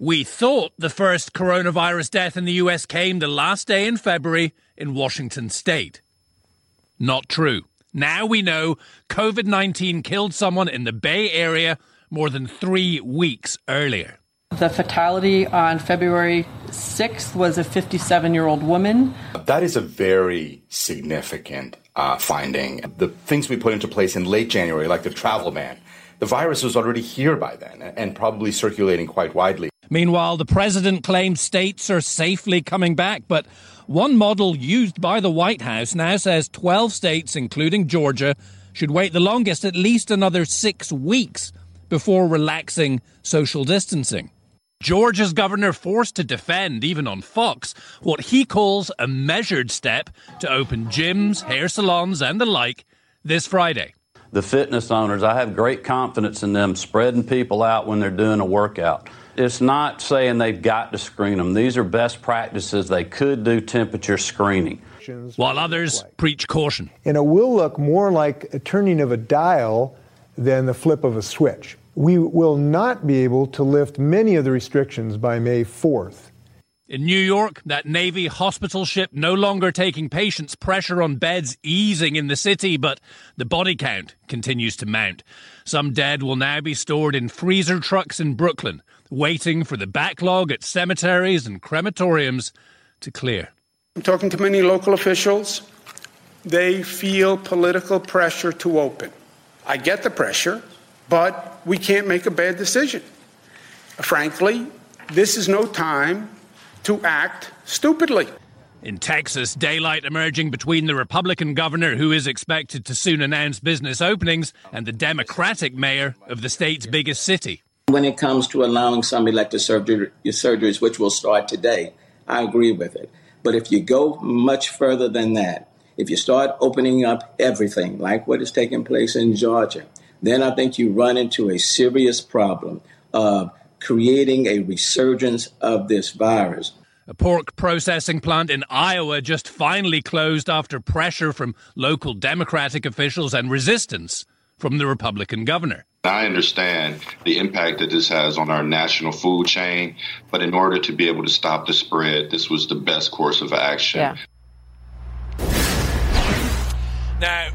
We thought the first coronavirus death in the US came the last day in February in Washington state. Not true. Now we know COVID 19 killed someone in the Bay Area more than three weeks earlier. The fatality on February 6th was a 57 year old woman. That is a very significant uh, finding. The things we put into place in late January, like the travel ban, the virus was already here by then and probably circulating quite widely. Meanwhile, the president claims states are safely coming back, but one model used by the White House now says 12 states, including Georgia, should wait the longest at least another six weeks before relaxing social distancing. Georgia's governor forced to defend, even on Fox, what he calls a measured step to open gyms, hair salons, and the like this Friday. The fitness owners, I have great confidence in them spreading people out when they're doing a workout. It's not saying they've got to screen them. These are best practices. They could do temperature screening. While others preach caution. And it will look more like a turning of a dial than the flip of a switch we will not be able to lift many of the restrictions by May 4th. In New York, that Navy hospital ship no longer taking patients, pressure on beds easing in the city, but the body count continues to mount. Some dead will now be stored in freezer trucks in Brooklyn, waiting for the backlog at cemeteries and crematoriums to clear. I'm talking to many local officials. They feel political pressure to open. I get the pressure, but we can't make a bad decision. Frankly, this is no time to act stupidly. In Texas, daylight emerging between the Republican governor, who is expected to soon announce business openings, and the Democratic mayor of the state's biggest city. When it comes to allowing some elective surgery, surgeries, which will start today, I agree with it. But if you go much further than that, if you start opening up everything, like what is taking place in Georgia, then I think you run into a serious problem of creating a resurgence of this virus. A pork processing plant in Iowa just finally closed after pressure from local Democratic officials and resistance from the Republican governor. I understand the impact that this has on our national food chain, but in order to be able to stop the spread, this was the best course of action. Yeah. Now,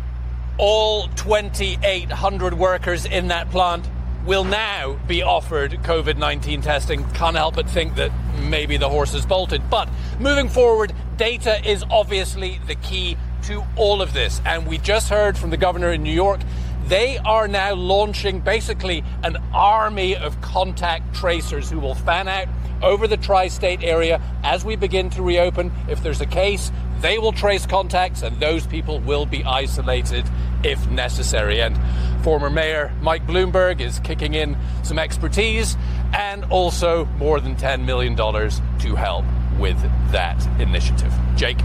all 2,800 workers in that plant will now be offered COVID 19 testing. Can't help but think that maybe the horse has bolted. But moving forward, data is obviously the key to all of this. And we just heard from the governor in New York. They are now launching basically an army of contact tracers who will fan out over the tri state area as we begin to reopen. If there's a case, they will trace contacts and those people will be isolated if necessary. And former Mayor Mike Bloomberg is kicking in some expertise and also more than $10 million to help with that initiative. Jake.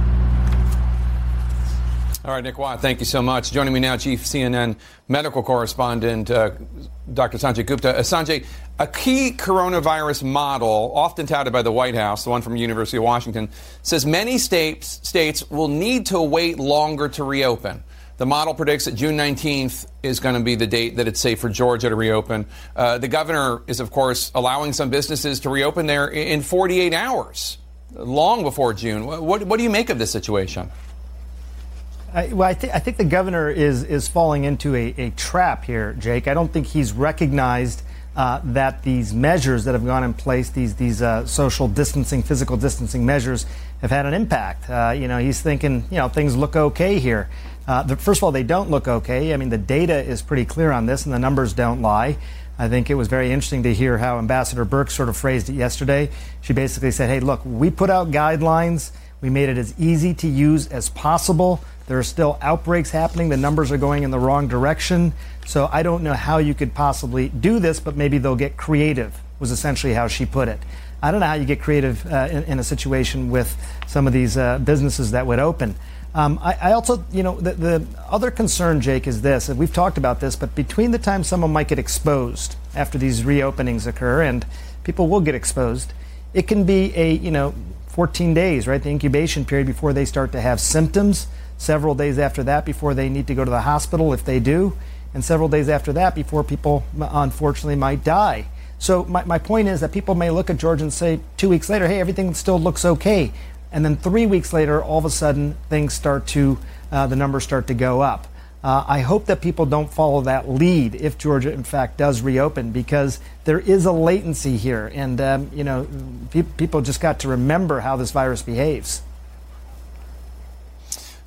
All right, Nick Watt, thank you so much. Joining me now, Chief CNN medical correspondent uh, Dr. Sanjay Gupta. Uh, Sanjay, a key coronavirus model, often touted by the White House, the one from University of Washington, says many states states will need to wait longer to reopen. The model predicts that June 19th is going to be the date that it's safe for Georgia to reopen. Uh, the governor is, of course, allowing some businesses to reopen there in 48 hours, long before June. What, what do you make of this situation? I, well, I, th- I, think the governor is is falling into a, a, trap here, Jake. I don't think he's recognized uh, that these measures that have gone in place, these these uh, social distancing, physical distancing measures, have had an impact. Uh, you know, he's thinking, you know, things look okay here. Uh, the, first of all, they don't look okay. I mean, the data is pretty clear on this, and the numbers don't lie. I think it was very interesting to hear how Ambassador Birx sort of phrased it yesterday. She basically said, hey, look, we put out guidelines, we made it as easy to use as possible. There are still outbreaks happening, the numbers are going in the wrong direction. So I don't know how you could possibly do this, but maybe they'll get creative, was essentially how she put it. I don't know how you get creative uh, in, in, a situation with some of these uh, businesses that would open. Um, I, I, also, you know, the, the, other concern, Jake, is this, and we've talked about this, but between the time someone might get exposed after these reopenings occur, and people will get exposed, it can be a, you know, 14 days, right? The incubation period before they start to have symptoms, several days after that before they need to go to the hospital if they do, and several days after that before people, unfortunately, might die. So my, my point is that people may look at Georgia and say two weeks later, hey, everything still looks okay. And then three weeks later, all of a sudden, things start to, uh, the numbers start to go up. Uh, I hope that people don't follow that lead if Georgia, in fact, does reopen, because there is a latency here, and um, you know, pe- people just got to remember how this virus behaves.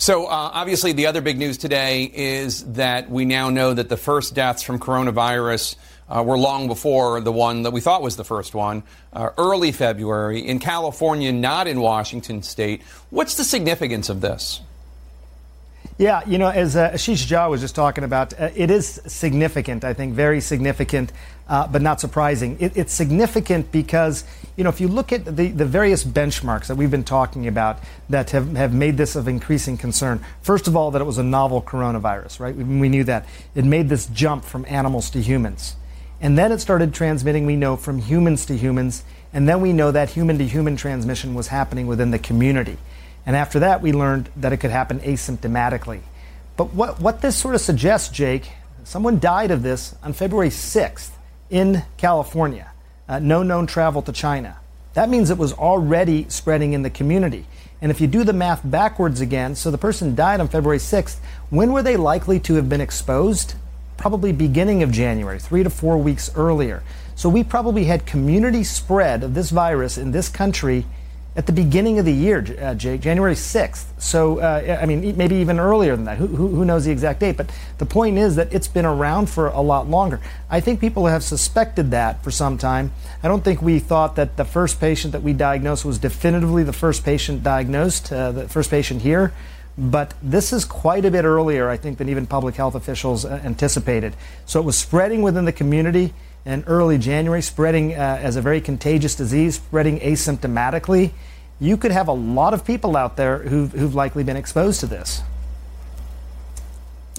So, uh, obviously, the other big news today is that we now know that the first deaths from coronavirus uh, were long before the one that we thought was the first one, uh, early February in California, not in Washington state. What's the significance of this? Yeah, you know, as uh, Ashish Jha was just talking about, uh, it is significant, I think, very significant, uh, but not surprising. It, it's significant because, you know, if you look at the, the various benchmarks that we've been talking about that have, have made this of increasing concern, first of all, that it was a novel coronavirus, right? We, we knew that. It made this jump from animals to humans. And then it started transmitting, we know, from humans to humans. And then we know that human to human transmission was happening within the community. And after that, we learned that it could happen asymptomatically. But what, what this sort of suggests, Jake, someone died of this on February 6th in California. Uh, no known travel to China. That means it was already spreading in the community. And if you do the math backwards again, so the person died on February 6th, when were they likely to have been exposed? Probably beginning of January, three to four weeks earlier. So we probably had community spread of this virus in this country at the beginning of the year, uh, January 6th. So, uh, I mean, maybe even earlier than that. Who, who, who, knows the exact date? But the point is that it's been around for a lot longer. I think people have suspected that for some time. I don't think we thought that the first patient that we diagnosed was definitively the first patient diagnosed, uh, the first patient here. But this is quite a bit earlier, I think, than even public health officials uh, anticipated. So it was spreading within the community in early January, spreading uh, as a very contagious disease, spreading asymptomatically, you could have a lot of people out there who've, who've likely been exposed to this.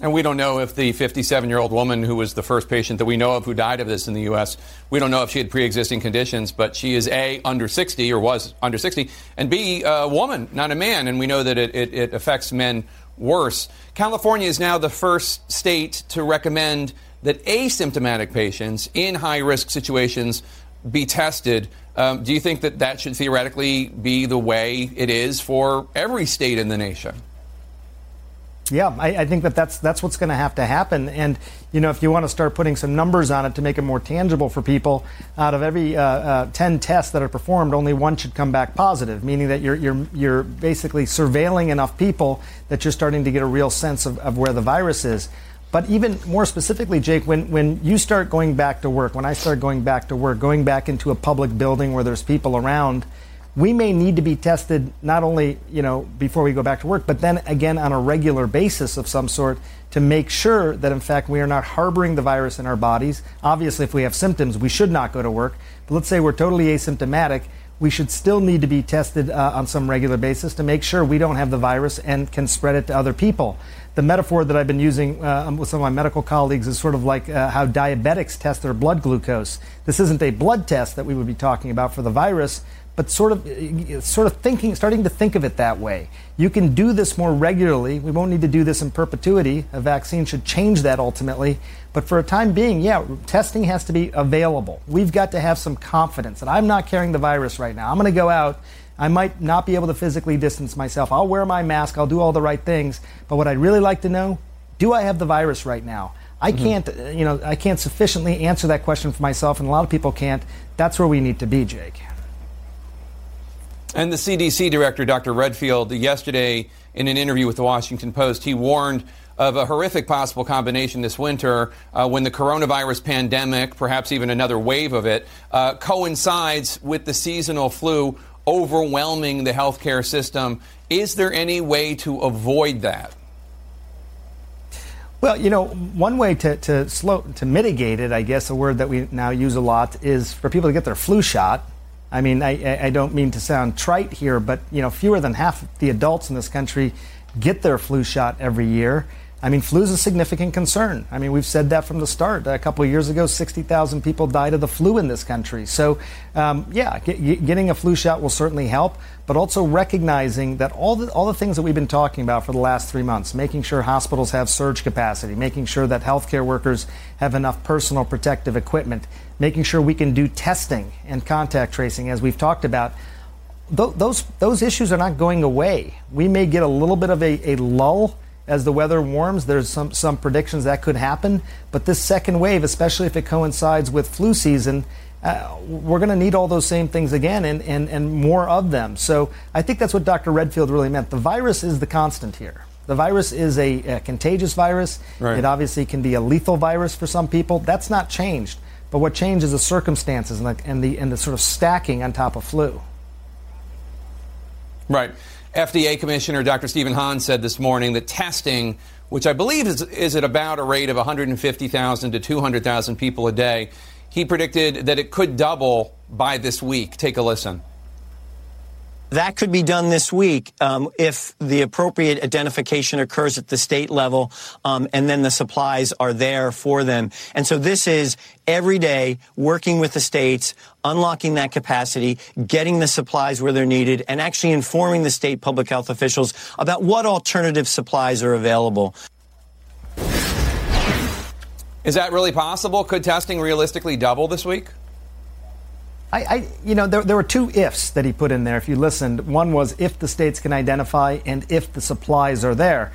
And we don't know if the 57 year old woman who was the first patient that we know of who died of this in the U.S., we don't know if she had pre existing conditions, but she is A, under 60 or was under 60, and B, a woman, not a man. And we know that it, it, it affects men worse. California is now the first state to recommend that asymptomatic patients in high risk situations be tested. Um, do you think that that should theoretically be the way it is for every state in the nation? Yeah, I, I, think that that's that's what's going to have to happen. And you know, if you want to start putting some numbers on it to make it more tangible for people, out of every uh, uh, ten tests that are performed, only one should come back positive, meaning that you're you're you're basically surveilling enough people that you're starting to get a real sense of, of where the virus is. But even more specifically, Jake, when, when you start going back to work, when I start going back to work, going back into a public building where there's people around, we may need to be tested not only, you know, before we go back to work, but then again on a regular basis of some sort to make sure that in fact we are not harboring the virus in our bodies. Obviously, if we have symptoms, we should not go to work. But let's say we're totally asymptomatic, we should still need to be tested uh, on some regular basis to make sure we don't have the virus and can spread it to other people the metaphor that I've been using uh, with some of my medical colleagues is sort of like uh, how diabetics test their blood glucose. This isn't a blood test that we would be talking about for the virus, but sort of, sort of thinking, starting to think of it that way. You can do this more regularly. We won't need to do this in perpetuity. A vaccine should change that ultimately. But for a time being, yeah, testing has to be available. We've got to have some confidence. that I'm not carrying the virus right now. I'm going to go out I might not be able to physically distance myself. I'll wear my mask, I'll do all the right things. But what I'd really like to know do I have the virus right now? I mm-hmm. can't, you know, I can't sufficiently answer that question for myself, and a lot of people can't. That's where we need to be, Jake. And the CDC director, Dr. Redfield, yesterday in an interview with the Washington Post, he warned of a horrific possible combination this winter uh, when the coronavirus pandemic, perhaps even another wave of it, uh, coincides with the seasonal flu overwhelming the healthcare system. Is there any way to avoid that? Well, you know, one way to, to slow to mitigate it, I guess a word that we now use a lot is for people to get their flu shot. I mean, I, I don't mean to sound trite here, but you know, fewer than half the adults in this country get their flu shot every year. I mean, flu is a significant concern. I mean, we've said that from the start. A couple of years ago, 60,000 people died of the flu in this country. So, um, yeah, get, getting a flu shot will certainly help, but also recognizing that all the, all the things that we've been talking about for the last three months, making sure hospitals have surge capacity, making sure that healthcare workers have enough personal protective equipment, making sure we can do testing and contact tracing, as we've talked about. Th- those, those issues are not going away. We may get a little bit of a, a lull as the weather warms. There's some, some predictions that could happen. But this second wave, especially if it coincides with flu season, uh, we're going to need all those same things again and, and, and more of them. So I think that's what Dr. Redfield really meant. The virus is the constant here. The virus is a, a contagious virus. Right. It obviously can be a lethal virus for some people. That's not changed. But what changed is the circumstances and the, and the, and the sort of stacking on top of flu. Right. FDA Commissioner Dr. Stephen Hahn said this morning that testing, which I believe is, is at about a rate of 150,000 to 200,000 people a day, he predicted that it could double by this week. Take a listen. That could be done this week um, if the appropriate identification occurs at the state level, um, and then the supplies are there for them. And so this is every day working with the states, unlocking that capacity, getting the supplies where they're needed, and actually informing the state public health officials about what alternative supplies are available. Is that really possible? Could testing realistically double this week? I, I, you know, there, there were two ifs that he put in there. If you listened, one was if the states can identify and if the supplies are there.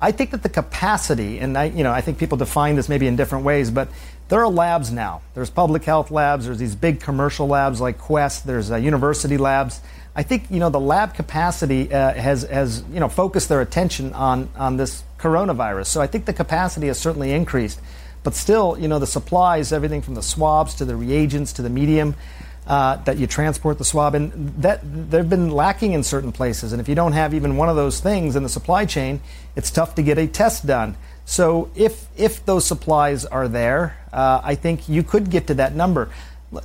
I think that the capacity, and I, you know, I think people define this maybe in different ways, but there are labs now. There's public health labs. There's these big commercial labs like Quest. There's uh, university labs. I think you know the lab capacity uh, has has you know focused their attention on on this coronavirus. So I think the capacity has certainly increased, but still, you know, the supplies, everything from the swabs to the reagents to the medium uh, that you transport the swab, and that they've been lacking in certain places. And if you don't have even one of those things in the supply chain, it's tough to get a test done. So if if those supplies are there, uh, I think you could get to that number.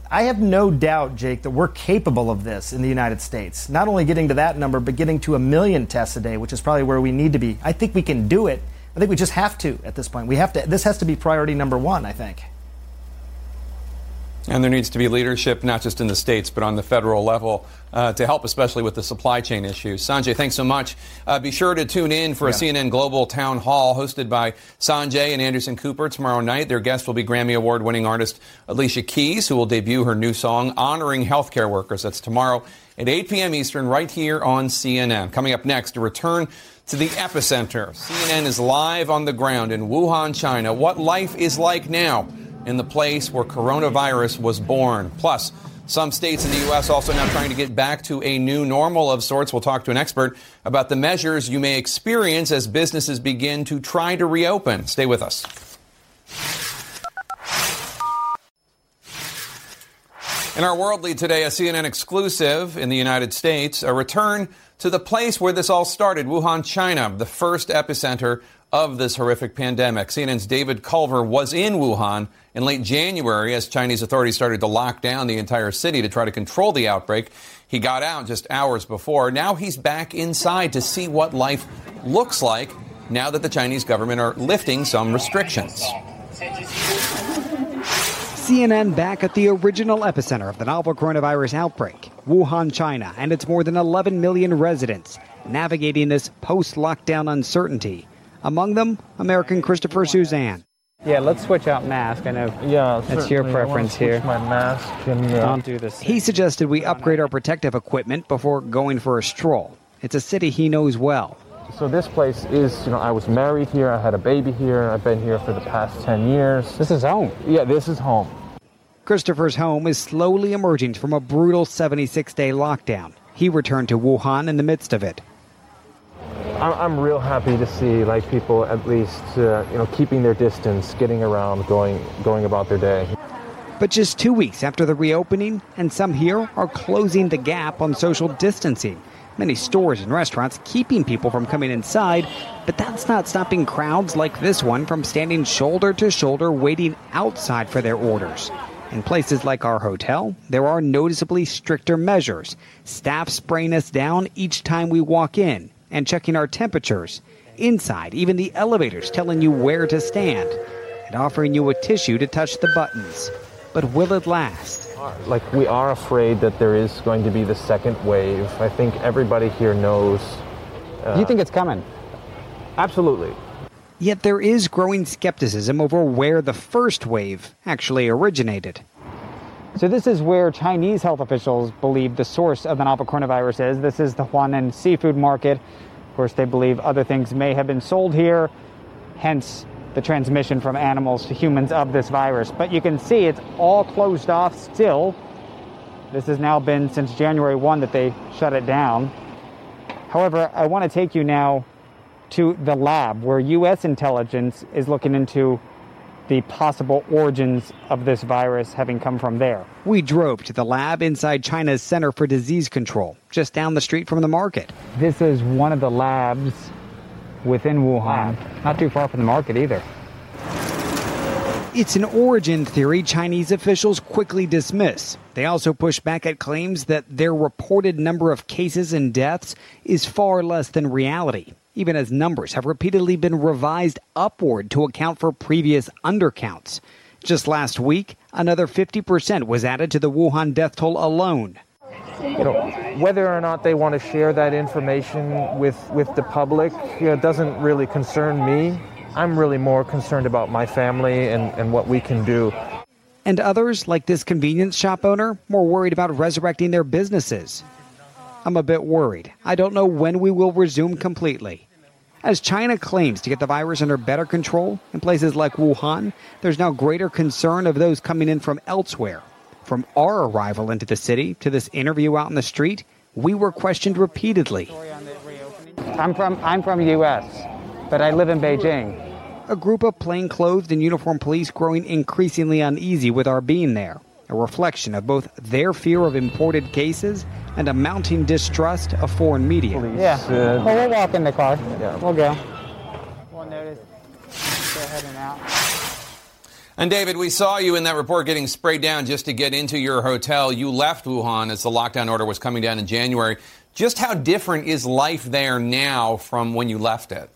I have no doubt, Jake, that we're capable of this in the United States. Not only getting to that number, but getting to a million tests a day, which is probably where we need to be. I think we can do it. I think we just have to at this point. We have to. This has to be priority number one. I think. And there needs to be leadership, not just in the states, but on the federal level uh, to help, especially with the supply chain issues. Sanjay, thanks so much. Uh, be sure to tune in for a CNN Global Town Hall hosted by Sanjay and Anderson Cooper tomorrow night. Their guest will be Grammy Award winning artist Alicia Keys, who will debut her new song, Honoring Healthcare Workers. That's tomorrow at 8 p.m. Eastern, right here on CNN. Coming up next, a return to the epicenter. CNN is live on the ground in Wuhan, China. What life is like now in the place where coronavirus was born. Plus, some states in the U.S. also now trying to get back to a new normal of sorts. We'll talk to an expert about the measures you may experience as businesses begin to try to reopen. Stay with us. In our world lead today, a CNN exclusive in the United States, a return to the place where this all started, Wuhan, China, the first epicenter of this horrific pandemic. CNN's David Culver was in Wuhan in late January as Chinese authorities started to lock down the entire city to try to control the outbreak. He got out just hours before. Now he's back inside to see what life looks like now that the Chinese government are lifting some restrictions. CNN back at the original epicenter of the novel coronavirus outbreak, Wuhan, China, and its more than 11 million residents navigating this post lockdown uncertainty. Among them, American Christopher Suzanne. Yeah, let's switch out mask. I know. Yeah, it's your preference here. My mask and uh, don't do this. He suggested we upgrade our protective equipment before going for a stroll. It's a city he knows well. So this place is, you know, I was married here. I had a baby here. I've been here for the past 10 years. This is home. Yeah, this is home. Christopher's home is slowly emerging from a brutal 76-day lockdown. He returned to Wuhan in the midst of it. I'm real happy to see like people at least uh, you know keeping their distance, getting around, going going about their day. But just two weeks after the reopening, and some here are closing the gap on social distancing. Many stores and restaurants keeping people from coming inside, but that's not stopping crowds like this one from standing shoulder to shoulder waiting outside for their orders. In places like our hotel, there are noticeably stricter measures. Staff spraying us down each time we walk in and checking our temperatures. Inside, even the elevators telling you where to stand and offering you a tissue to touch the buttons. But will it last? Like, we are afraid that there is going to be the second wave. I think everybody here knows. Uh, you think it's coming? Absolutely. Yet there is growing skepticism over where the first wave actually originated. So this is where Chinese health officials believe the source of the novel coronavirus is. This is the Huanan seafood market. Of course, they believe other things may have been sold here, hence the transmission from animals to humans of this virus. But you can see it's all closed off still. This has now been since January 1 that they shut it down. However, I want to take you now to the lab where U.S. intelligence is looking into the possible origins of this virus having come from there. We drove to the lab inside China's Center for Disease Control, just down the street from the market. This is one of the labs within Wuhan, not too far from the market either. It's an origin theory Chinese officials quickly dismiss. They also push back at claims that their reported number of cases and deaths is far less than reality even as numbers have repeatedly been revised upward to account for previous undercounts. Just last week, another 50% was added to the Wuhan death toll alone. You know, whether or not they want to share that information with, with the public you know, doesn't really concern me. I'm really more concerned about my family and, and what we can do. And others, like this convenience shop owner, more worried about resurrecting their businesses. I'm a bit worried. I don't know when we will resume completely. As China claims to get the virus under better control in places like Wuhan, there's now greater concern of those coming in from elsewhere. From our arrival into the city to this interview out in the street, we were questioned repeatedly. I'm from I'm from US, but I live in Beijing. A group of plainclothed and uniformed police growing increasingly uneasy with our being there, a reflection of both their fear of imported cases and a mounting distrust of foreign media. Yeah. Uh, well, we'll walk in the car. Yeah. We'll go. We'll notice. Go ahead and out. And David, we saw you in that report getting sprayed down just to get into your hotel. You left Wuhan as the lockdown order was coming down in January. Just how different is life there now from when you left it?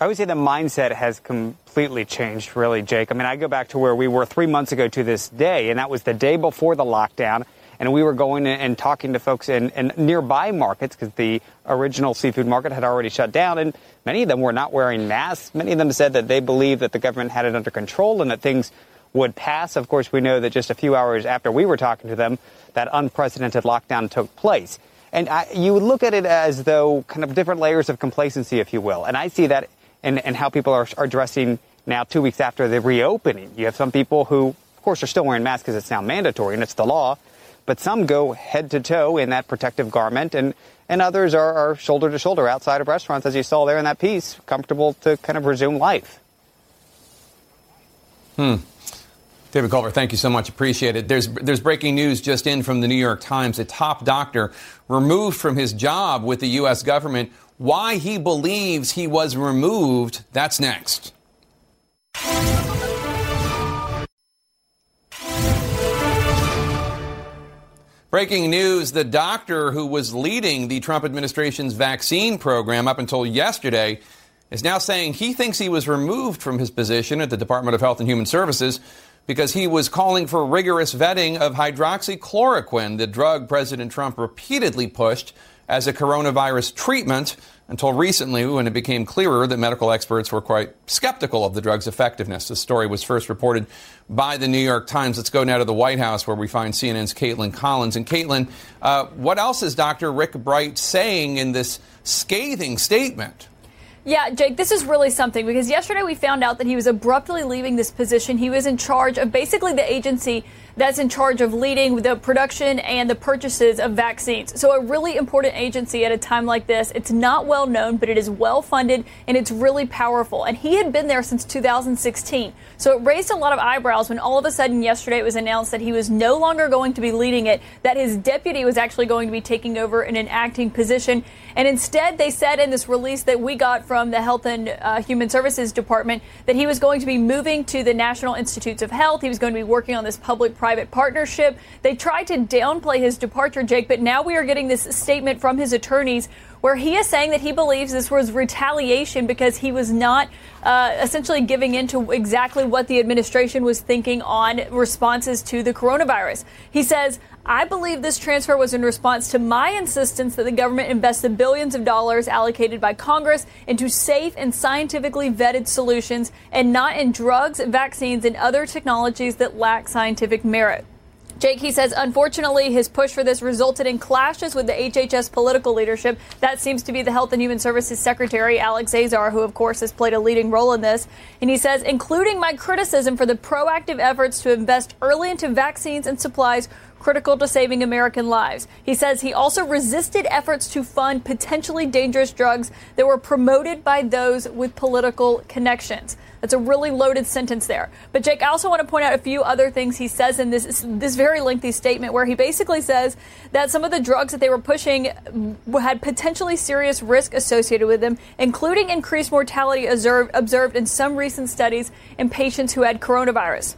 I would say the mindset has completely changed, really, Jake. I mean, I go back to where we were three months ago to this day, and that was the day before the lockdown and we were going and talking to folks in, in nearby markets because the original seafood market had already shut down, and many of them were not wearing masks. Many of them said that they believed that the government had it under control and that things would pass. Of course, we know that just a few hours after we were talking to them, that unprecedented lockdown took place. And I, you would look at it as though kind of different layers of complacency, if you will. And I see that in, in how people are, are dressing now two weeks after the reopening. You have some people who, of course, are still wearing masks because it's now mandatory and it's the law but some go head to toe in that protective garment, and, and others are, are shoulder to shoulder outside of restaurants, as you saw there in that piece, comfortable to kind of resume life. Hmm. David Culver, thank you so much. Appreciate it. There's, there's breaking news just in from the New York Times. A top doctor removed from his job with the U.S. government. Why he believes he was removed, that's next. Breaking news the doctor who was leading the Trump administration's vaccine program up until yesterday is now saying he thinks he was removed from his position at the Department of Health and Human Services because he was calling for rigorous vetting of hydroxychloroquine, the drug President Trump repeatedly pushed as a coronavirus treatment until recently when it became clearer that medical experts were quite skeptical of the drug's effectiveness. The story was first reported by the New York Times. Let's go now to the White House where we find CNN's Kaitlan Collins. And Kaitlan, uh, what else is Dr. Rick Bright saying in this scathing statement? Yeah, Jake, this is really something because yesterday we found out that he was abruptly leaving this position. He was in charge of basically the agency that's in charge of leading the production and the purchases of vaccines. So, a really important agency at a time like this. It's not well known, but it is well funded and it's really powerful. And he had been there since 2016. So, it raised a lot of eyebrows when all of a sudden yesterday it was announced that he was no longer going to be leading it, that his deputy was actually going to be taking over in an acting position. And instead, they said in this release that we got from the Health and uh, Human Services Department that he was going to be moving to the National Institutes of Health. He was going to be working on this public private partnership. They tried to downplay his departure, Jake, but now we are getting this statement from his attorneys where he is saying that he believes this was retaliation because he was not uh, essentially giving in to exactly what the administration was thinking on responses to the coronavirus. He says, I believe this transfer was in response to my insistence that the government invest the billions of dollars allocated by Congress into safe and scientifically vetted solutions and not in drugs, vaccines, and other technologies that lack scientific merit. Jake, he says, unfortunately, his push for this resulted in clashes with the HHS political leadership. That seems to be the Health and Human Services Secretary, Alex Azar, who, of course, has played a leading role in this. And he says, including my criticism for the proactive efforts to invest early into vaccines and supplies critical to saving American lives. He says he also resisted efforts to fund potentially dangerous drugs that were promoted by those with political connections. That's a really loaded sentence there. But Jake, I also want to point out a few other things he says in this this very lengthy statement where he basically says that some of the drugs that they were pushing had potentially serious risk associated with them, including increased mortality observed, observed in some recent studies in patients who had coronavirus.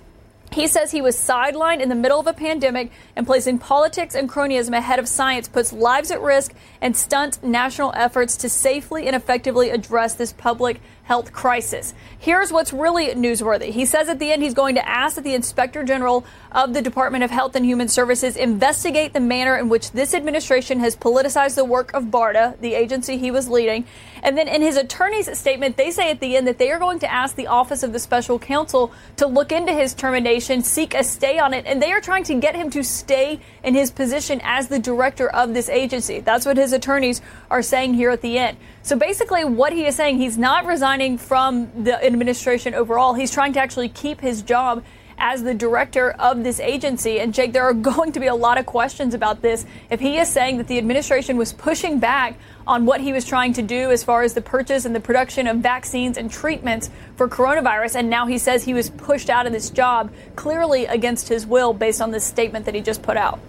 He says he was sidelined in the middle of a pandemic and placing politics and cronyism ahead of science puts lives at risk and stunts national efforts to safely and effectively address this public health crisis. Here's what's really newsworthy. He says at the end he's going to ask that the Inspector General of the Department of Health and Human Services investigate the manner in which this administration has politicized the work of BARDA, the agency he was leading. And then in his attorney's statement, they say at the end that they are going to ask the Office of the Special Counsel to look into his termination, seek a stay on it, and they are trying to get him to stay in his position as the director of this agency. That's what his attorneys are saying here at the end. So basically, what he is saying, he's not resigning from the administration overall. He's trying to actually keep his job as the director of this agency. And Jake, there are going to be a lot of questions about this. If he is saying that the administration was pushing back on what he was trying to do as far as the purchase and the production of vaccines and treatments for coronavirus, and now he says he was pushed out of this job clearly against his will based on this statement that he just put out.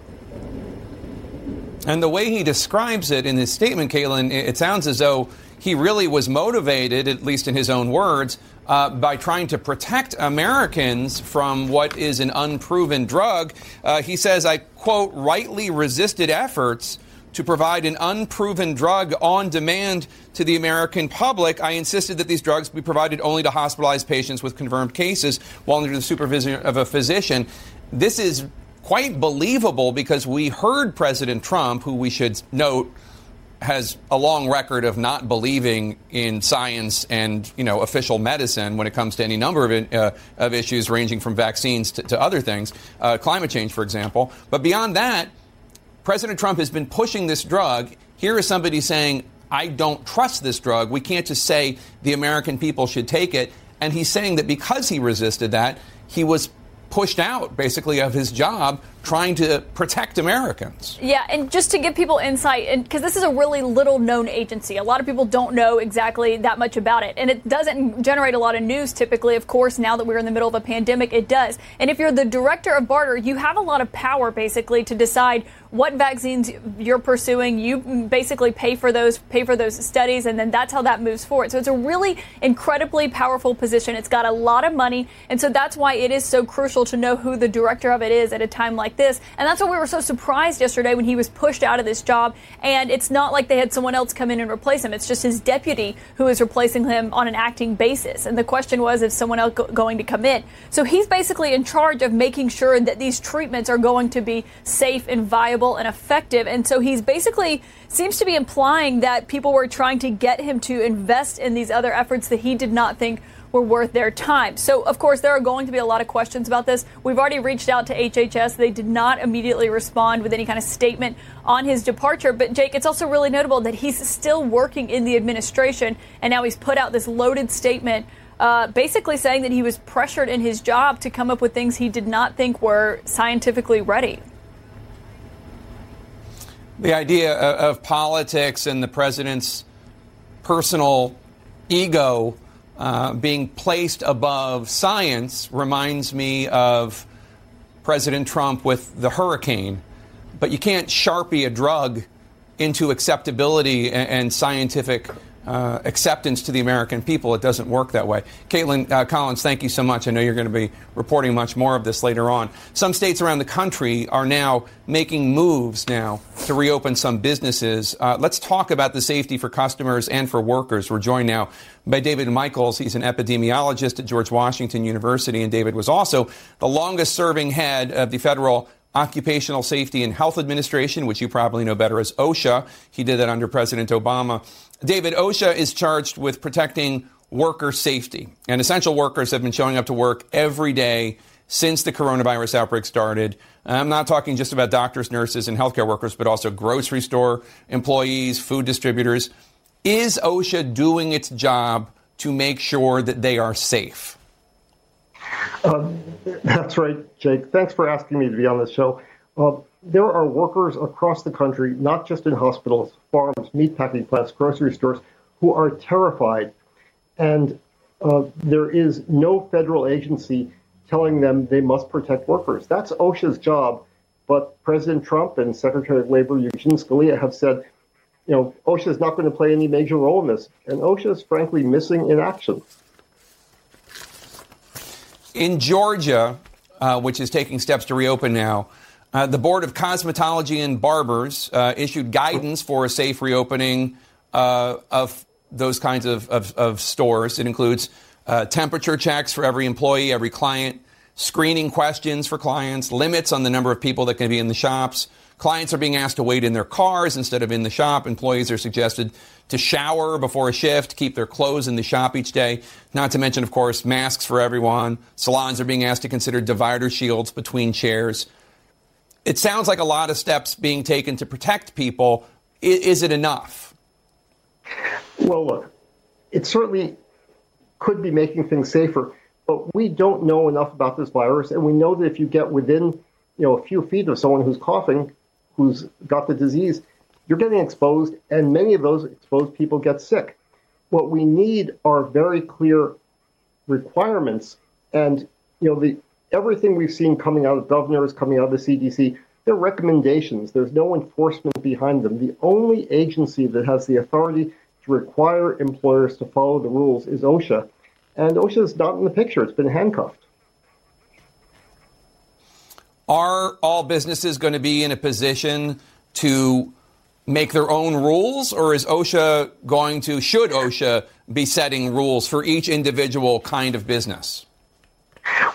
And the way he describes it in his statement, Kaitlan, it sounds as though he really was motivated, at least in his own words, uh, by trying to protect Americans from what is an unproven drug. Uh, he says, I quote, rightly resisted efforts to provide an unproven drug on demand to the American public. I insisted that these drugs be provided only to hospitalized patients with confirmed cases while under the supervision of a physician. This is quite believable because we heard President Trump, who we should note has a long record of not believing in science and you know official medicine when it comes to any number of, uh, of issues ranging from vaccines to, to other things, uh, climate change, for example. But beyond that, President Trump has been pushing this drug. Here is somebody saying, "I don't trust this drug. We can't just say the American people should take it." And he's saying that because he resisted that, he was pushed out basically of his job trying to protect Americans. Yeah, and just to give people insight, and because this is a really little known agency, a lot of people don't know exactly that much about it, and it doesn't generate a lot of news typically. Of course, now that we're in the middle of a pandemic, it does. And if you're the director of BARDA, you have a lot of power basically to decide what vaccines you're pursuing. You basically pay for those, pay for those studies, and then that's how that moves forward. So it's a really incredibly powerful position. It's got a lot of money, and so that's why it is so crucial to know who the director of it is at a time like this. And that's why we were so surprised yesterday when he was pushed out of this job. And it's not like they had someone else come in and replace him. It's just his deputy who is replacing him on an acting basis. And the question was, if someone else go- going to come in? So he's basically in charge of making sure that these treatments are going to be safe and viable and effective. And so he's basically seems to be implying that people were trying to get him to invest in these other efforts that he did not think were worth their time. So, of course, there are going to be a lot of questions about this. We've already reached out to HHS. They did not immediately respond with any kind of statement on his departure. But, Jake, it's also really notable that he's still working in the administration, and now he's put out this loaded statement. Uh, basically saying that he was pressured in his job to come up with things he did not think were scientifically ready. The idea of, of politics and the president's personal ego uh, being placed above science reminds me of President Trump with the hurricane. But you can't sharpie a drug into acceptability and, and scientific uh, acceptance to the American people. It doesn't work that way. Kaitlan uh, Collins, thank you so much. I know you're going to be reporting much more of this later on. Some states around the country are now making moves now to reopen some businesses. Uh, let's talk about the safety for customers and for workers. We're joined now by David Michaels. He's an epidemiologist at George Washington University, and David was also the longest serving head of the federal Occupational Safety and Health Administration, which you probably know better as OSHA. He did that under President Obama. David, OSHA is charged with protecting worker safety, and essential workers have been showing up to work every day since the coronavirus outbreak started. I'm not talking just about doctors, nurses, and healthcare workers, but also grocery store employees, food distributors. Is OSHA doing its job to make sure that they are safe? Uh, that's right, Jake. Thanks for asking me to be on the show. Uh, there are workers across the country, not just in hospitals, farms, meatpacking plants, grocery stores, who are terrified. And uh, there is no federal agency telling them they must protect workers. That's OSHA's job. But President Trump and Secretary of Labor Eugene Scalia have said, you know, OSHA is not going to play any major role in this. And OSHA is frankly missing in action. In Georgia, uh, which is taking steps to reopen now, uh, the Board of Cosmetology and Barbers uh, issued guidance for a safe reopening uh, of those kinds of, of, of, stores. It includes uh, temperature checks for every employee, every client, screening questions for clients, limits on the number of people that can be in the shops. Clients are being asked to wait in their cars instead of in the shop. Employees are suggested to shower before a shift, keep their clothes in the shop each day. Not to mention, of course, masks for everyone. Salons are being asked to consider divider shields between chairs. It sounds like a lot of steps being taken to protect people. Is it enough? Well, look, it certainly could be making things safer, but we don't know enough about this virus, and we know that if you get within, you know, a few feet of someone who's coughing, who's got the disease, you're getting exposed, and many of those exposed people get sick. What we need are very clear requirements, and you know the everything we've seen coming out of governors, coming out of the CDC, they're recommendations. There's no enforcement behind them. The only agency that has the authority to require employers to follow the rules is OSHA, and OSHA is not in the picture. It's been handcuffed. Are all businesses going to be in a position to make their own rules, or is OSHA going to, should OSHA be setting rules for each individual kind of business?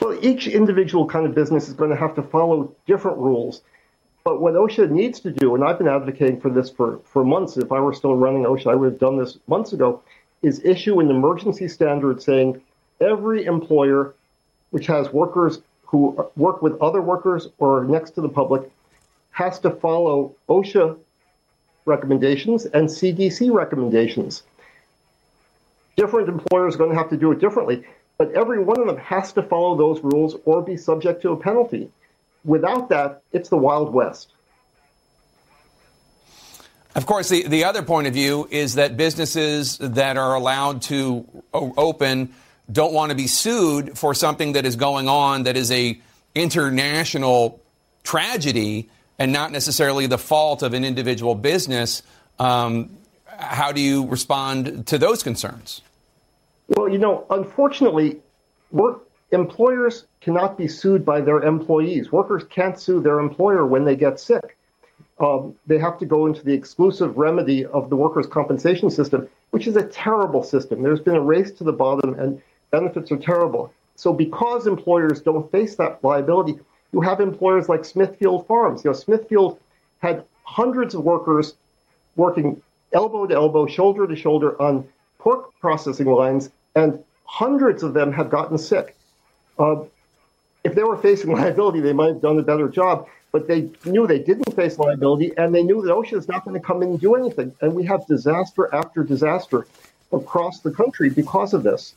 Well, each individual kind of business is going to have to follow different rules. But what OSHA needs to do, and I've been advocating for this for, for months, if I were still running OSHA, I would have done this months ago, is issue an emergency standard saying every employer which has workers who work with other workers or next to the public has to follow OSHA recommendations and CDC recommendations. Different employers are going to have to do it differently, but every one of them has to follow those rules or be subject to a penalty. Without that, it's the Wild West. Of course, the, the other point of view is that businesses that are allowed to open don't want to be sued for something that is going on that is a international tragedy and not necessarily the fault of an individual business. Um, how do you respond to those concerns? Well, you know, unfortunately, work, employers cannot be sued by their employees. Workers can't sue their employer when they get sick. Um, they have to go into the exclusive remedy of the workers' compensation system, which is a terrible system. There's been a race to the bottom, and benefits are terrible. So, because employers don't face that liability, you have employers like Smithfield Farms. You know, Smithfield had hundreds of workers working elbow to elbow, shoulder to shoulder on pork processing lines, and hundreds of them have gotten sick. Uh, if they were facing liability, they might have done a better job, but they knew they didn't face liability, and they knew that OSHA is not going to come in and do anything. And we have disaster after disaster across the country because of this.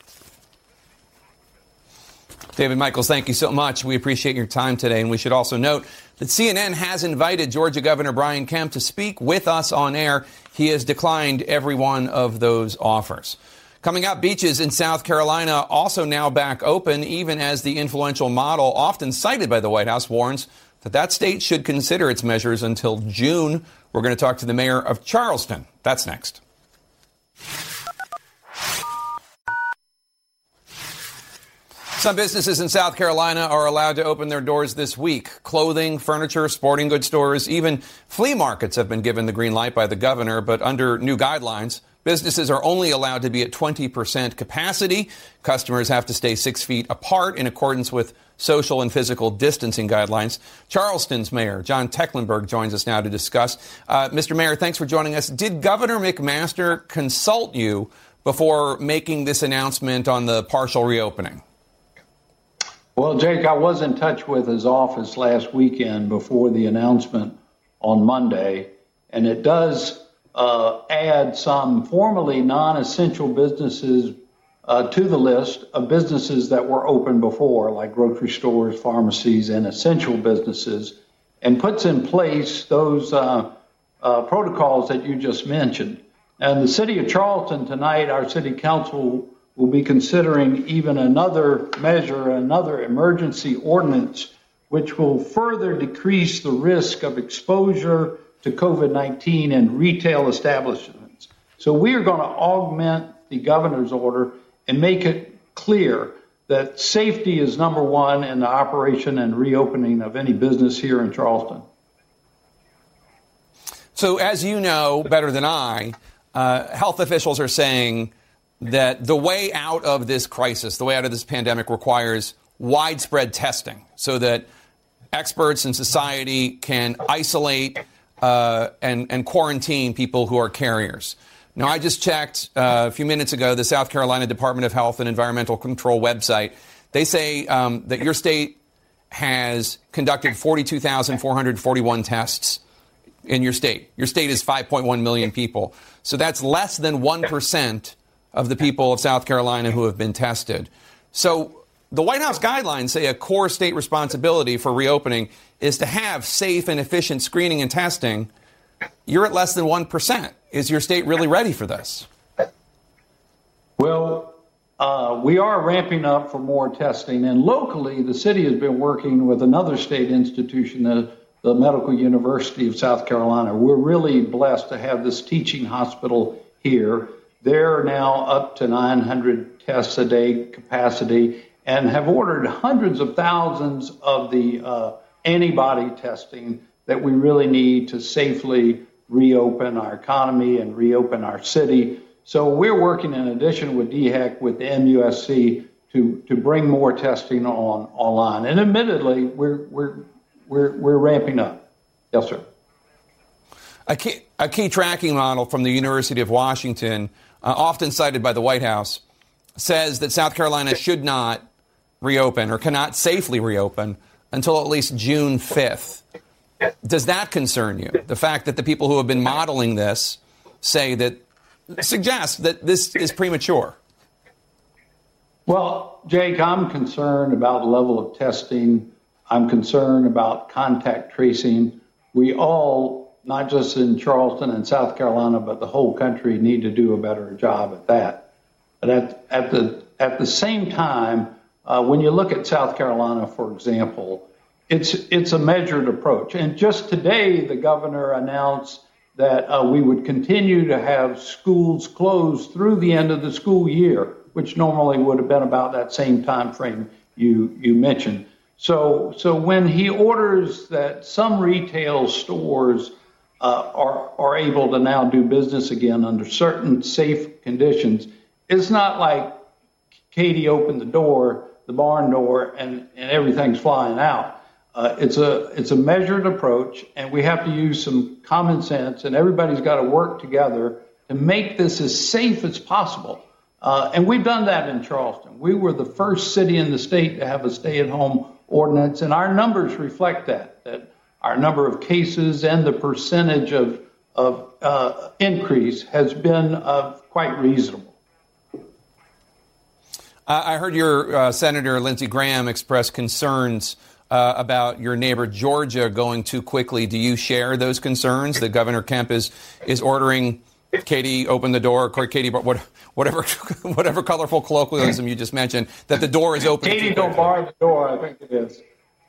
David Michaels, thank you so much. We appreciate your time today. And we should also note that CNN has invited Georgia Governor Brian Kemp to speak with us on air. He has declined every one of those offers. Coming up, beaches in South Carolina also now back open, even as the influential model, often cited by the White House, warns that that state should consider its measures until June. We're going to talk to the mayor of Charleston. That's next. Some businesses in South Carolina are allowed to open their doors this week. Clothing, furniture, sporting goods stores, even flea markets have been given the green light by the governor, but under new guidelines businesses are only allowed to be at 20% capacity. Customers have to stay six feet apart in accordance with social and physical distancing guidelines. Charleston's mayor, John Tecklenburg, joins us now to discuss. Uh, Mr. Mayor, thanks for joining us. Did Governor McMaster consult you before making this announcement on the partial reopening? Well, Jake, I was in touch with his office last weekend before the announcement on Monday, and it does uh, add some formerly non essential businesses uh, to the list of businesses that were open before, like grocery stores, pharmacies, and essential businesses, and puts in place those uh, uh protocols that you just mentioned. And the city of Charleston tonight, our city council will be considering even another measure, another emergency ordinance, which will further decrease the risk of exposure to COVID 19 in retail establishments. So we are going to augment the governor's order and make it clear that safety is number one in the operation and reopening of any business here in Charleston. So, as you know better than I, uh, health officials are saying that the way out of this crisis, the way out of this pandemic requires widespread testing so that experts in society can isolate uh, and, and quarantine people who are carriers. Now, I just checked uh, a few minutes ago the South Carolina Department of Health and Environmental Control website. They say um, that your state has conducted 42,441 tests in your state. Your state is 5.1 million people. So that's less than 1% of the people of South Carolina who have been tested. So the White House guidelines say a core state responsibility for reopening is to have safe and efficient screening and testing. You're at less than 1%. Is your state really ready for this? Well, uh, we are ramping up for more testing. And locally, the city has been working with another state institution, the, the Medical University of South Carolina. We're really blessed to have this teaching hospital here. They're now up to 900 tests a day capacity and have ordered hundreds of thousands of the uh, antibody testing that we really need to safely reopen our economy and reopen our city. So we're working in addition with DHEC with the MUSC to, to bring more testing on online. And admittedly, we're, we're, we're, we're ramping up. Yes, sir. A key, a key tracking model from the University of Washington uh, often cited by the White House, says that South Carolina should not reopen or cannot safely reopen until at least June 5th. Does that concern you? The fact that the people who have been modeling this say that suggest that this is premature. Well, Jake, I'm concerned about level of testing. I'm concerned about contact tracing. We all not just in Charleston and South Carolina, but the whole country need to do a better job at that. But at, at the at the same time, uh, when you look at South Carolina, for example, it's it's a measured approach. And just today, the governor announced that uh, we would continue to have schools closed through the end of the school year, which normally would have been about that same time frame you you mentioned. So so when he orders that some retail stores uh, are, are able to now do business again under certain safe conditions. It's not like Katie opened the door, the barn door, and, and everything's flying out. Uh, it's a it's a measured approach, and we have to use some common sense, and everybody's got to work together to make this as safe as possible. Uh, and we've done that in Charleston. We were the first city in the state to have a stay-at-home ordinance, and our numbers reflect that. That our number of cases and the percentage of, of uh, increase has been uh, quite reasonable. I heard your uh, Senator Lindsey Graham express concerns uh, about your neighbor Georgia going too quickly. Do you share those concerns that Governor Kemp is is ordering Katie open the door, or Katie, whatever whatever colorful colloquialism you just mentioned, that the door is open. Katie, don't bar the door. I think it is.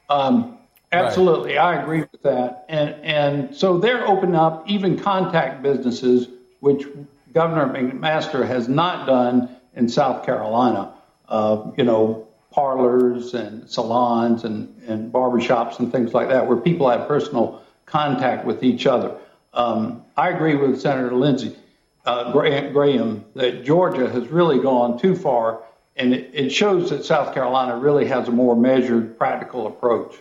Um, Absolutely, right. I agree with that. And and so they're opening up even contact businesses, which Governor McMaster has not done in South Carolina. Uh, you know, parlors and salons and, and barbershops and things like that, where people have personal contact with each other. Um, I agree with Senator Lindsey uh, Graham that Georgia has really gone too far, and it, it shows that South Carolina really has a more measured, practical approach.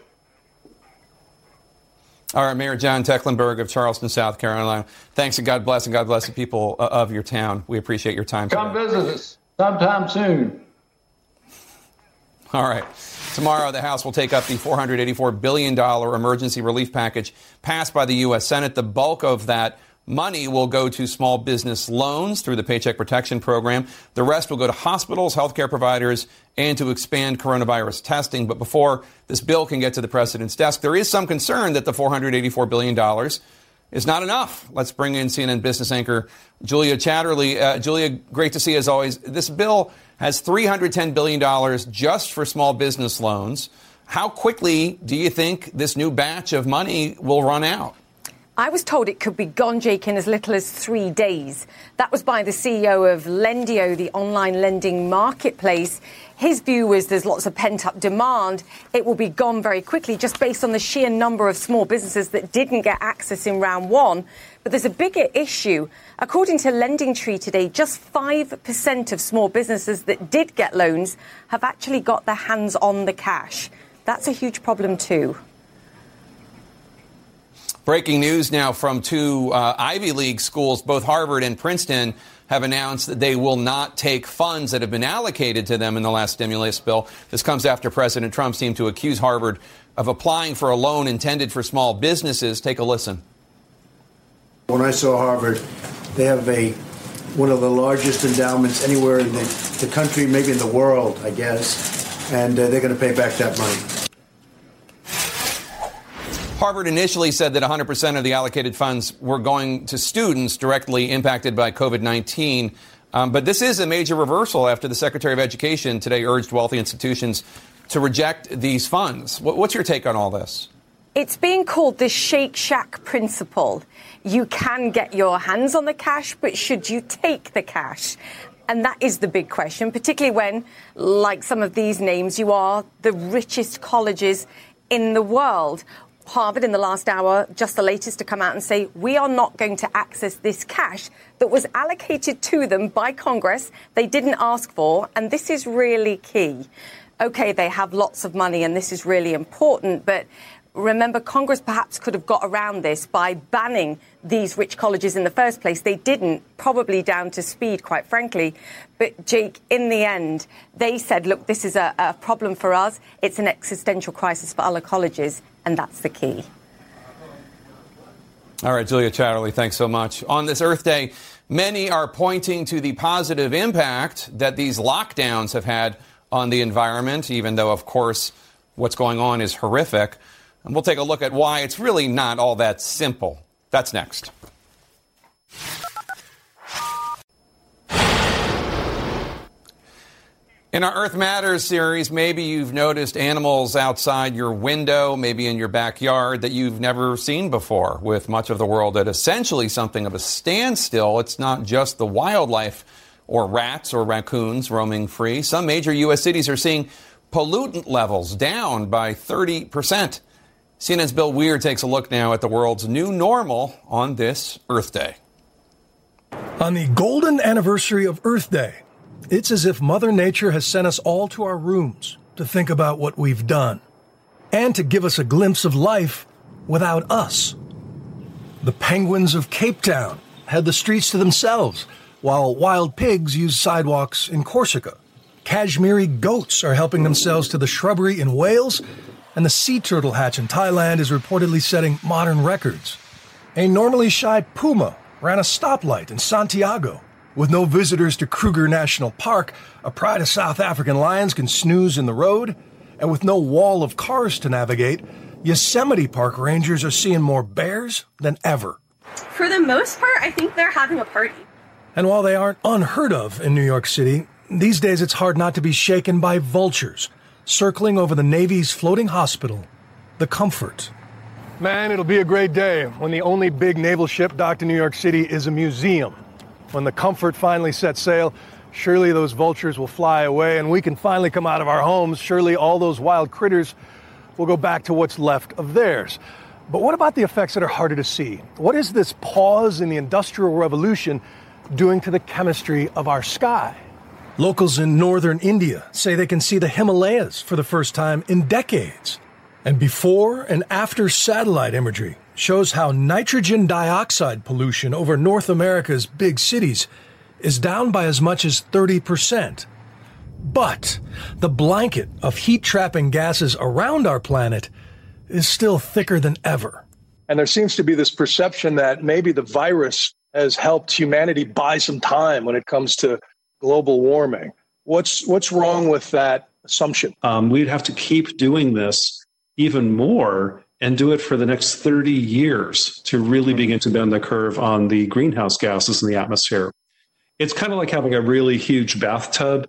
All right, Mayor John Tecklenburg of Charleston, South Carolina. Thanks and God bless, and God bless the people uh, of your town. We appreciate your time. Come today. visit us sometime soon. All right. Tomorrow, the House will take up the $484 billion emergency relief package passed by the U.S. Senate. The bulk of that money will go to small business loans through the Paycheck Protection Program. The rest will go to hospitals, healthcare providers, and to expand coronavirus testing. But before this bill can get to the president's desk, there is some concern that the $484 billion is not enough. Let's bring in CNN business anchor Julia Chatterley. Uh, Julia, great to see you as always. This bill has $310 billion just for small business loans. How quickly do you think this new batch of money will run out? I was told it could be gone, Jake, in as little as three days. That was by the CEO of Lendio, the online lending marketplace. His view was there's lots of pent up demand. It will be gone very quickly, just based on the sheer number of small businesses that didn't get access in round one. But there's a bigger issue. According to Lending Tree today, just 5% of small businesses that did get loans have actually got their hands on the cash. That's a huge problem, too. Breaking news now from two uh, Ivy League schools, both Harvard and Princeton, have announced that they will not take funds that have been allocated to them in the last stimulus bill. This comes after President Trump seemed to accuse Harvard of applying for a loan intended for small businesses. Take a listen. When I saw Harvard, they have a one of the largest endowments anywhere in the, the country, maybe in the world, I guess, and uh, they're going to pay back that money. Harvard initially said that 100% of the allocated funds were going to students directly impacted by COVID 19. Um, but this is a major reversal after the Secretary of Education today urged wealthy institutions to reject these funds. What's your take on all this? It's being called the Shake Shack principle. You can get your hands on the cash, but should you take the cash? And that is the big question, particularly when, like some of these names, you are the richest colleges in the world. Harvard in the last hour, just the latest to come out and say, we are not going to access this cash that was allocated to them by Congress. They didn't ask for, and this is really key. Okay, they have lots of money, and this is really important, but remember, Congress perhaps could have got around this by banning these rich colleges in the first place. They didn't, probably down to speed, quite frankly. But, Jake, in the end, they said, look, this is a, a problem for us. It's an existential crisis for other colleges and that's the key. All right, Julia Chatterley, thanks so much. On this Earth Day, many are pointing to the positive impact that these lockdowns have had on the environment, even though, of course, what's going on is horrific. And we'll take a look at why it's really not all that simple. That's next. In our Earth Matters series, maybe you've noticed animals outside your window, maybe in your backyard that you've never seen before. With much of the world at essentially something of a standstill, it's not just the wildlife or rats or raccoons roaming free. Some major U.S. cities are seeing pollutant levels down by 30%. CNN's Bill Weir takes a look now at the world's new normal on this Earth Day. On the golden anniversary of Earth Day, it's as if Mother Nature has sent us all to our rooms to think about what we've done and to give us a glimpse of life without us. The penguins of Cape Town had the streets to themselves, while wild pigs use sidewalks in Corsica. Kashmiri goats are helping themselves to the shrubbery in Wales, and the sea turtle hatch in Thailand is reportedly setting modern records. A normally shy puma ran a stoplight in Santiago with no visitors to Kruger National Park, a pride of South African lions can snooze in the road, and with no wall of cars to navigate, Yosemite Park rangers are seeing more bears than ever. For the most part, I think they're having a party. And while they aren't unheard of in New York City, these days it's hard not to be shaken by vultures circling over the Navy's floating hospital, the Comfort. Man, it'll be a great day when the only big naval ship docked in New York City is a museum. When the Comfort finally sets sail, Surely those vultures will fly away and we can finally come out of our homes. Surely all those wild critters will go back to what's left of theirs. But what about the effects that are harder to see? What is this pause in the Industrial Revolution doing to the chemistry of our sky? Locals in northern India say they can see the Himalayas for the first time in decades. And before and after satellite imagery shows how nitrogen dioxide pollution over North America's big cities is down by as much as 30%. But the blanket of heat trapping gases around our planet is still thicker than ever. And there seems to be this perception that maybe the virus has helped humanity buy some time when it comes to global warming. What's what's wrong with that assumption? Um, we'd have to keep doing this even more and do it for the next 30 years to really begin to bend the curve on the greenhouse gases in the atmosphere. It's kind of like having a really huge bathtub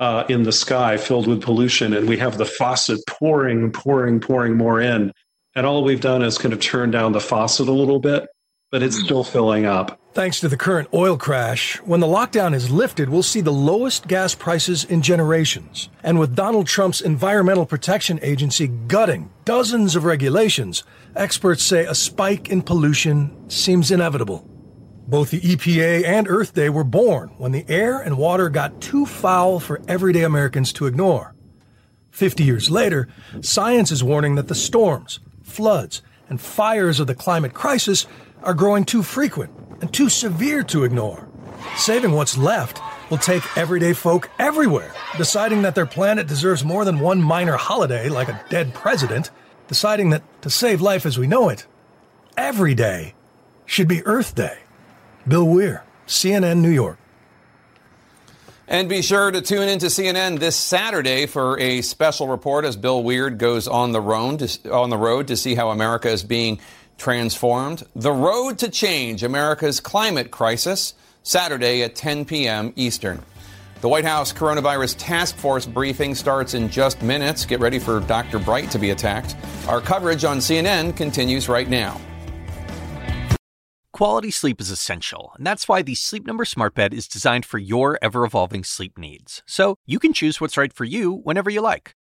uh, in the sky filled with pollution, and we have the faucet pouring, pouring, pouring more in. And all we've done is kind of turn down the faucet a little bit, but it's still filling up. Thanks to the current oil crash, when the lockdown is lifted, we'll see the lowest gas prices in generations. And with Donald Trump's Environmental Protection Agency gutting dozens of regulations, experts say a spike in pollution seems inevitable. Both the EPA and Earth Day were born when the air and water got too foul for everyday Americans to ignore. Fifty years later, science is warning that the storms, floods, and fires of the climate crisis are growing too frequent and too severe to ignore. Saving what's left will take everyday folk everywhere, deciding that their planet deserves more than one minor holiday like a dead president, deciding that to save life as we know it, every day should be Earth Day. Bill Weir, CNN New York. And be sure to tune in to CNN this Saturday for a special report as Bill Weir goes on the road to, on the road to see how America is being transformed. The Road to Change America's Climate Crisis, Saturday at 10 p.m. Eastern. The White House Coronavirus Task Force briefing starts in just minutes. Get ready for Dr. Bright to be attacked. Our coverage on CNN continues right now. Quality sleep is essential, and that's why the Sleep Number Smart Bed is designed for your ever evolving sleep needs. So you can choose what's right for you whenever you like.